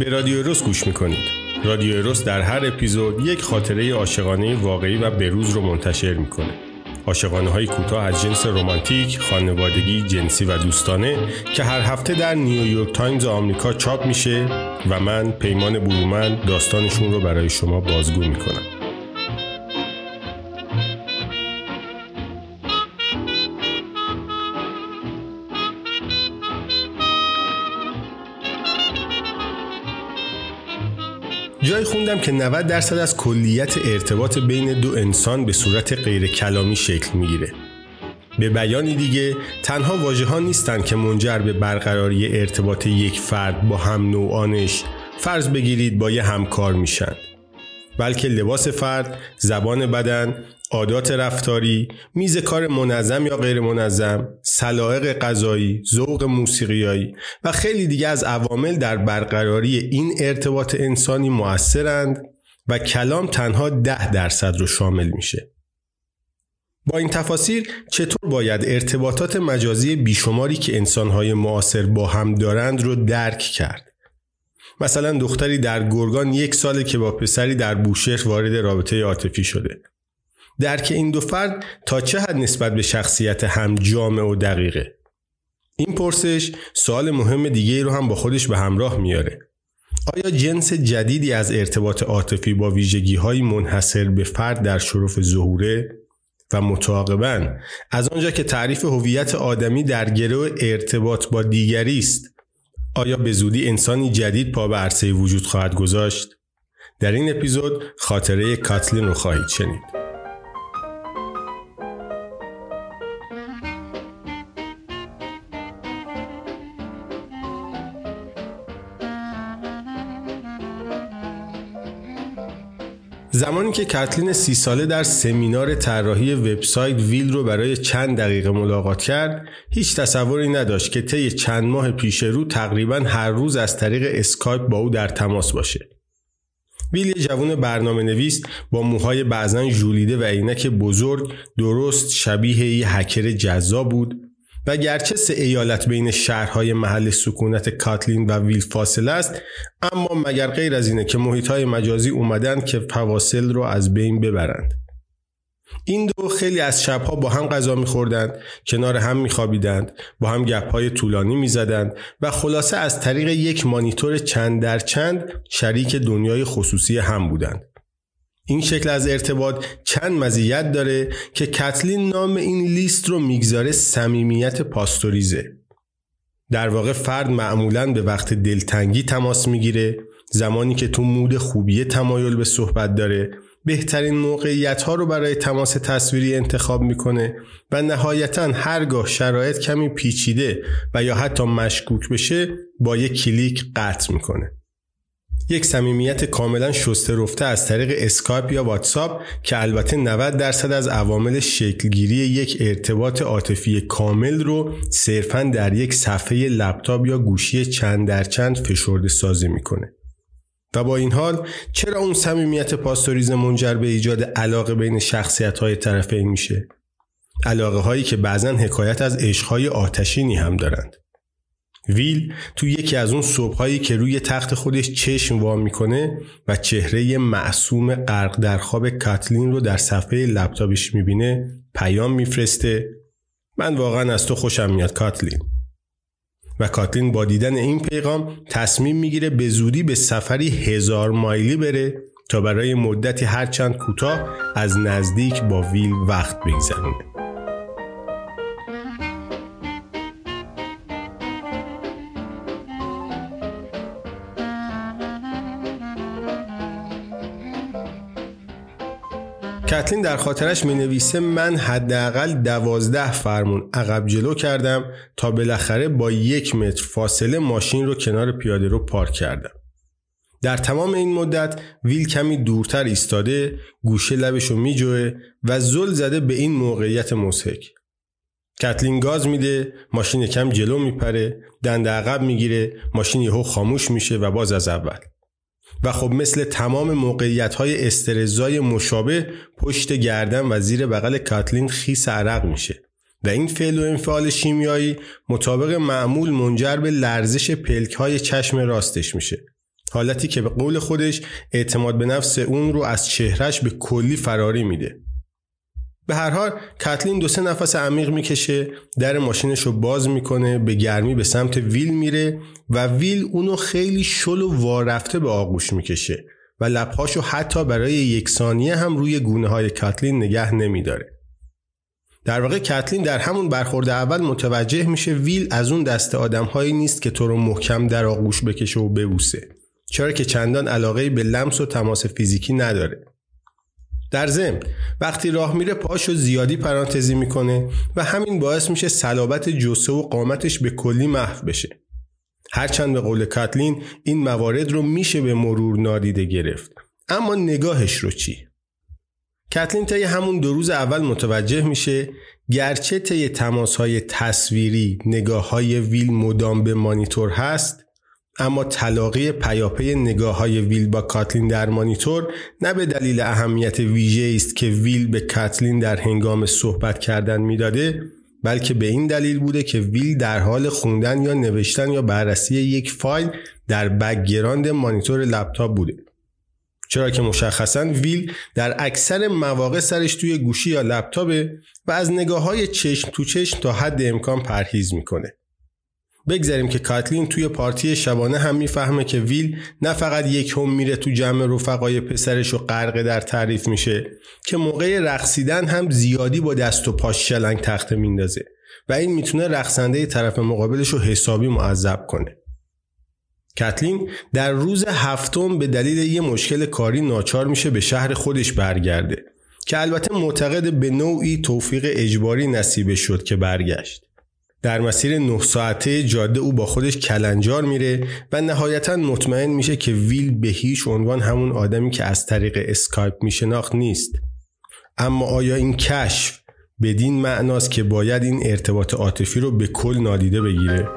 به رادیو روز گوش می‌کنید رادیو روز در هر اپیزود یک خاطره عاشقانه واقعی و بروز رو منتشر می‌کنه عاشقانه های کوتاه از جنس رمانتیک، خانوادگی، جنسی و دوستانه که هر هفته در نیویورک تایمز آمریکا چاپ میشه و من پیمان برومند داستانشون رو برای شما بازگو می‌کنم. جای خوندم که 90 درصد از کلیت ارتباط بین دو انسان به صورت غیر کلامی شکل می‌گیره. به بیانی دیگه تنها واژه ها نیستن که منجر به برقراری ارتباط یک فرد با هم نوعانش فرض بگیرید با یه همکار میشن بلکه لباس فرد، زبان بدن، عادات رفتاری، میز کار منظم یا غیر منظم، سلائق غذایی، ذوق موسیقیایی و خیلی دیگه از عوامل در برقراری این ارتباط انسانی مؤثرند و کلام تنها ده درصد رو شامل میشه. با این تفاسیر چطور باید ارتباطات مجازی بیشماری که انسانهای معاصر با هم دارند رو درک کرد؟ مثلا دختری در گرگان یک ساله که با پسری در بوشهر وارد رابطه عاطفی شده. درک این دو فرد تا چه حد نسبت به شخصیت هم جامع و دقیقه؟ این پرسش سوال مهم دیگه رو هم با خودش به همراه میاره. آیا جنس جدیدی از ارتباط عاطفی با ویژگی های منحصر به فرد در شرف ظهوره و متعاقبا از آنجا که تعریف هویت آدمی در گروه ارتباط با دیگری است آیا به زودی انسانی جدید پا به عرصه وجود خواهد گذاشت؟ در این اپیزود خاطره کاتلین رو خواهید شنید. زمانی که کتلین سی ساله در سمینار طراحی وبسایت ویل رو برای چند دقیقه ملاقات کرد هیچ تصوری نداشت که طی چند ماه پیش رو تقریبا هر روز از طریق اسکایپ با او در تماس باشه. ویل یه جوون برنامه نویس با موهای بعضا ژولیده و عینک بزرگ درست شبیه یه هکر جذاب بود. و گرچه سه ایالت بین شهرهای محل سکونت کاتلین و ویل فاصل است اما مگر غیر از اینه که محیط های مجازی اومدن که فواصل رو از بین ببرند. این دو خیلی از شبها با هم غذا میخوردند کنار هم میخوابیدند با هم گپ های طولانی می‌زدند و خلاصه از طریق یک مانیتور چند در چند شریک دنیای خصوصی هم بودند. این شکل از ارتباط چند مزیت داره که کتلین نام این لیست رو می‌گذاره صمیمیت پاستوریزه. در واقع فرد معمولا به وقت دلتنگی تماس می‌گیره زمانی که تو mood خوبیه تمایل به صحبت داره بهترین موقعیت ها رو برای تماس تصویری انتخاب می‌کنه و نهایتا هرگاه شرایط کمی پیچیده و یا حتی مشکوک بشه با یک کلیک قطع می‌کنه. یک صمیمیت کاملا شسته رفته از طریق اسکایپ یا واتساپ که البته 90 درصد از عوامل شکلگیری یک ارتباط عاطفی کامل رو صرفا در یک صفحه لپتاپ یا گوشی چند در چند فشرده سازی می‌کنه. و با این حال چرا اون صمیمیت پاستوریزم منجر به ایجاد علاقه بین شخصیت های طرفین میشه؟ علاقه هایی که بعضا حکایت از عشقهای آتشینی هم دارند. ویل تو یکی از اون صبحهایی که روی تخت خودش چشم وا می‌کنه و چهره معصوم غرق در خواب کاتلین رو در صفحه لپتاپش می‌بینه پیام میفرسته. من واقعا از تو خوشم میاد کاتلین. و کاتلین با دیدن این پیغام تصمیم می‌گیره به زودی به سفری هزار مایلی بره تا برای مدتی هرچند کوتاه از نزدیک با ویل وقت بگذرونه. کتلین در خاطرش می نویسه من حداقل دوازده فرمون عقب جلو کردم تا بالاخره با یک متر فاصله ماشین رو کنار پیاده رو پارک کردم. در تمام این مدت ویل کمی دورتر ایستاده گوشه لبشو میجوه و زل زده به این موقعیت مسحک. کتلین گاز میده ماشین کم جلو میپره دند عقب می‌گیره ماشین یهو خاموش میشه و باز از اول و خب مثل تمام موقعیت های استرزای مشابه پشت گردن و زیر بغل کاتلین خیس عرق میشه. و این فعل و انفعال شیمیایی مطابق معمول منجر به لرزش پلک های چشم راستش میشه. حالتی که به قول خودش اعتماد به نفس اون رو از چهرش به کلی فراری میده. به هر حال کتلین دو سه نفس عمیق می‌کشه در ماشینش رو باز می‌کنه به گرمی به سمت ویل میره و ویل اونو خیلی شل و وارفته به آغوش می‌کشه و لبهاشو حتی برای یک ثانیه هم روی گونه های کتلین نگه نمیداره. در واقع کتلین در همون برخورد اول متوجه میشه ویل از اون دست آدمهایی نیست که تو رو محکم در آغوش بکشه و ببوسه. چرا که چندان علاقه به لمس و تماس فیزیکی نداره. در ضمن وقتی راه میره پاشو زیادی پرانتزی می‌کنه و همین باعث میشه صلابت جسه و قامتش به کلی محو بشه. هرچند به قول کاتلین این موارد رو میشه به مرور نادیده گرفت. اما نگاهش رو چی؟ کتلین طی همون دو روز اول متوجه میشه گرچه طی تماس های تصویری نگاه های ویل مدام به مانیتور هست اما تلاقی پیاپی نگاه های ویل با کاتلین در مانیتور نه به دلیل اهمیت ویژه است که ویل به کاتلین در هنگام صحبت کردن می‌داده بلکه به این دلیل بوده که ویل در حال خوندن یا نوشتن یا بررسی یک فایل در background مانیتور لپتاپ بوده. چرا که مشخصا ویل در اکثر مواقع سرش توی گوشی یا لپتاپه و از نگاه های چشم تو چشم تا حد امکان پرهیز می‌کنه. بگذاریم که کاتلین توی پارتی شبانه هم می‌فهمه که ویل نه فقط یک هم میره تو جمع رفقای پسرش و غرق در تعریف میشه که موقع رقصیدن هم زیادی با دست و پاش شلنگ تخته میندازه و این می‌تونه رقصنده طرف مقابلش رو حسابی معذب کنه. کتلین در روز هفتم به دلیل یه مشکل کاری ناچار میشه به شهر خودش برگرده که البته معتقد به نوعی توفیق اجباری نصیبه شد که برگشت. در مسیر نه ساعته جاده او با خودش کلنجار میره و نهایتا مطمئن میشه که ویل به هیچ عنوان همون آدمی که از طریق اسکایپ میشناخت نیست اما آیا این کشف بدین معناست که باید این ارتباط عاطفی رو به کل نادیده بگیره؟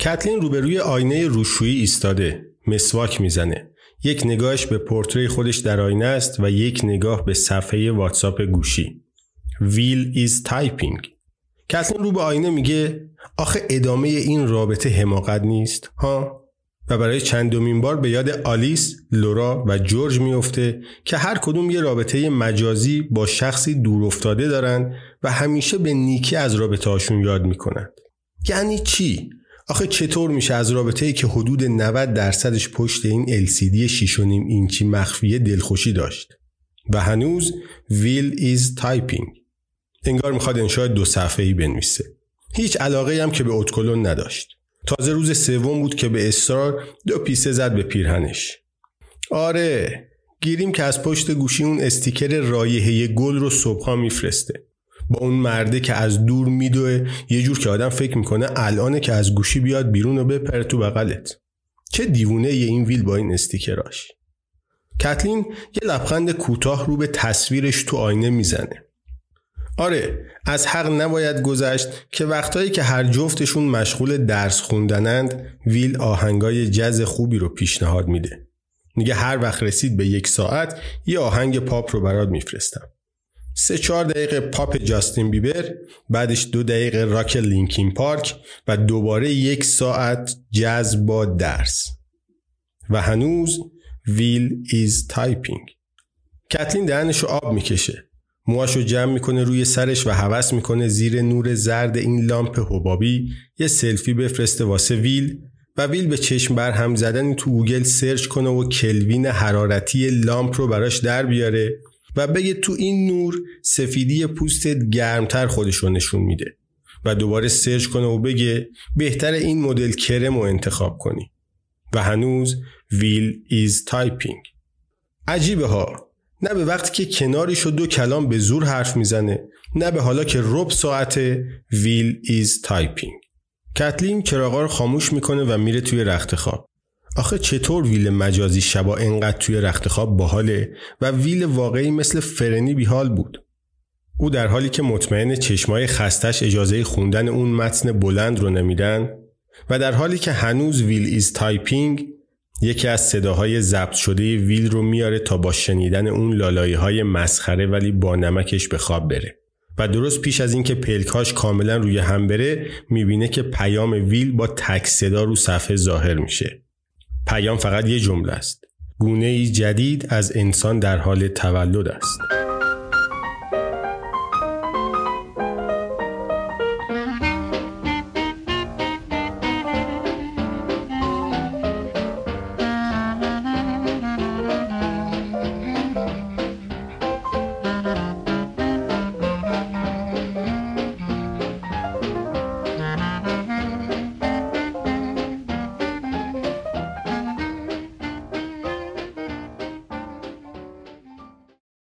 کتلین روبروی آینه روشویی ایستاده مسواک می‌زنه یک نگاهش به پرتره خودش در آینه است و یک نگاه به صفحه واتساپ گوشی Will is typing کتلین رو به آینه میگه آخه ادامه این رابطه حماقت نیست ها و برای چندمین بار به یاد آلیس، لورا و جورج میفته که هر کدوم یه رابطه مجازی با شخصی دور افتاده دارن و همیشه به نیکی از رابطه هاشون یاد می‌کنند. یعنی چی؟ آخه چطور میشه از رابطه ای که حدود 90 درصدش پشت این LCD 6.5 اینچی مخفیه دلخوشی داشت و هنوز Will is typing انگار می‌خواد انشاء دو صفحه ای بنویسه. هیچ علاقه هم که به ادکلن نداشت. تازه روز سوم بود که به اصرار دو پیس زد به پیرهنش. آره گیریم که از پشت گوشی اون استیکر رایحه گل رو صبحها میفرسته. با اون مرده که از دور میدوه یه جور که آدم فکر می‌کنه الانه که از گوشی بیاد بیرون و بپره تو بغلت. چه دیوونه یه این ویل با این استیکراش. کتلین یه لبخند کوتاه رو به تصویرش تو آینه می‌زنه. آره از حق نباید گذشت که وقتایی که هر جفتشون مشغول درس خوندنند ویل آهنگای جز خوبی رو پیشنهاد میده. میگه هر وقت رسید به یک ساعت یه آهنگ پاپ رو برات میفرستم. سه چهار دقیقه پاپ جاستین بیبر بعدش دو دقیقه راک لینکین پارک و دوباره یک ساعت جز با درس. و هنوز Will is typing. کتلین دهنش رو آب می‌کشه. موهاش رو جمع می‌کنه روی سرش و هوس می‌کنه زیر نور زرد این لامپ حبابی. یه سلفی بفرسته واسه ویل و ویل به چشم بر هم زدن تو گوگل سرچ کنه و کلوین حرارتی لامپ رو براش در بیاره. و بگه تو این نور سفیدی پوستت گرمتر خودش رو نشون میده و دوباره سرچ کنه و بگه بهتر این مدل کرم رو انتخاب کنی. و هنوز Will is typing. عجیبه ها. نه به وقتی که کنارشی دو کلام به زور حرف می‌زنه نه به حالا که ربع ساعت Will is typing. کتلین چراغا رو خاموش می‌کنه و میره توی رخت خواب. آخه چطور ویل مجازی شبا انقدر توی رخت خواب باحاله و ویل واقعی مثل فرنی بیحال بود؟ او در حالی که مطمئن چشمای خستش اجازه خوندن اون متن بلند رو نمیدن و در حالی که هنوز Will is typing یکی از صداهای ضبط شده ویل رو میاره تا با شنیدن اون لالایی های مسخره ولی با نمکش به خواب بره و درست پیش از اینکه پلکاش کاملا روی هم بره می‌بینه که پیام ویل با تک صدا رو صفحه ظاهر میشه. پیام فقط یه جمله است. گونه جدید از انسان در حال تولد است.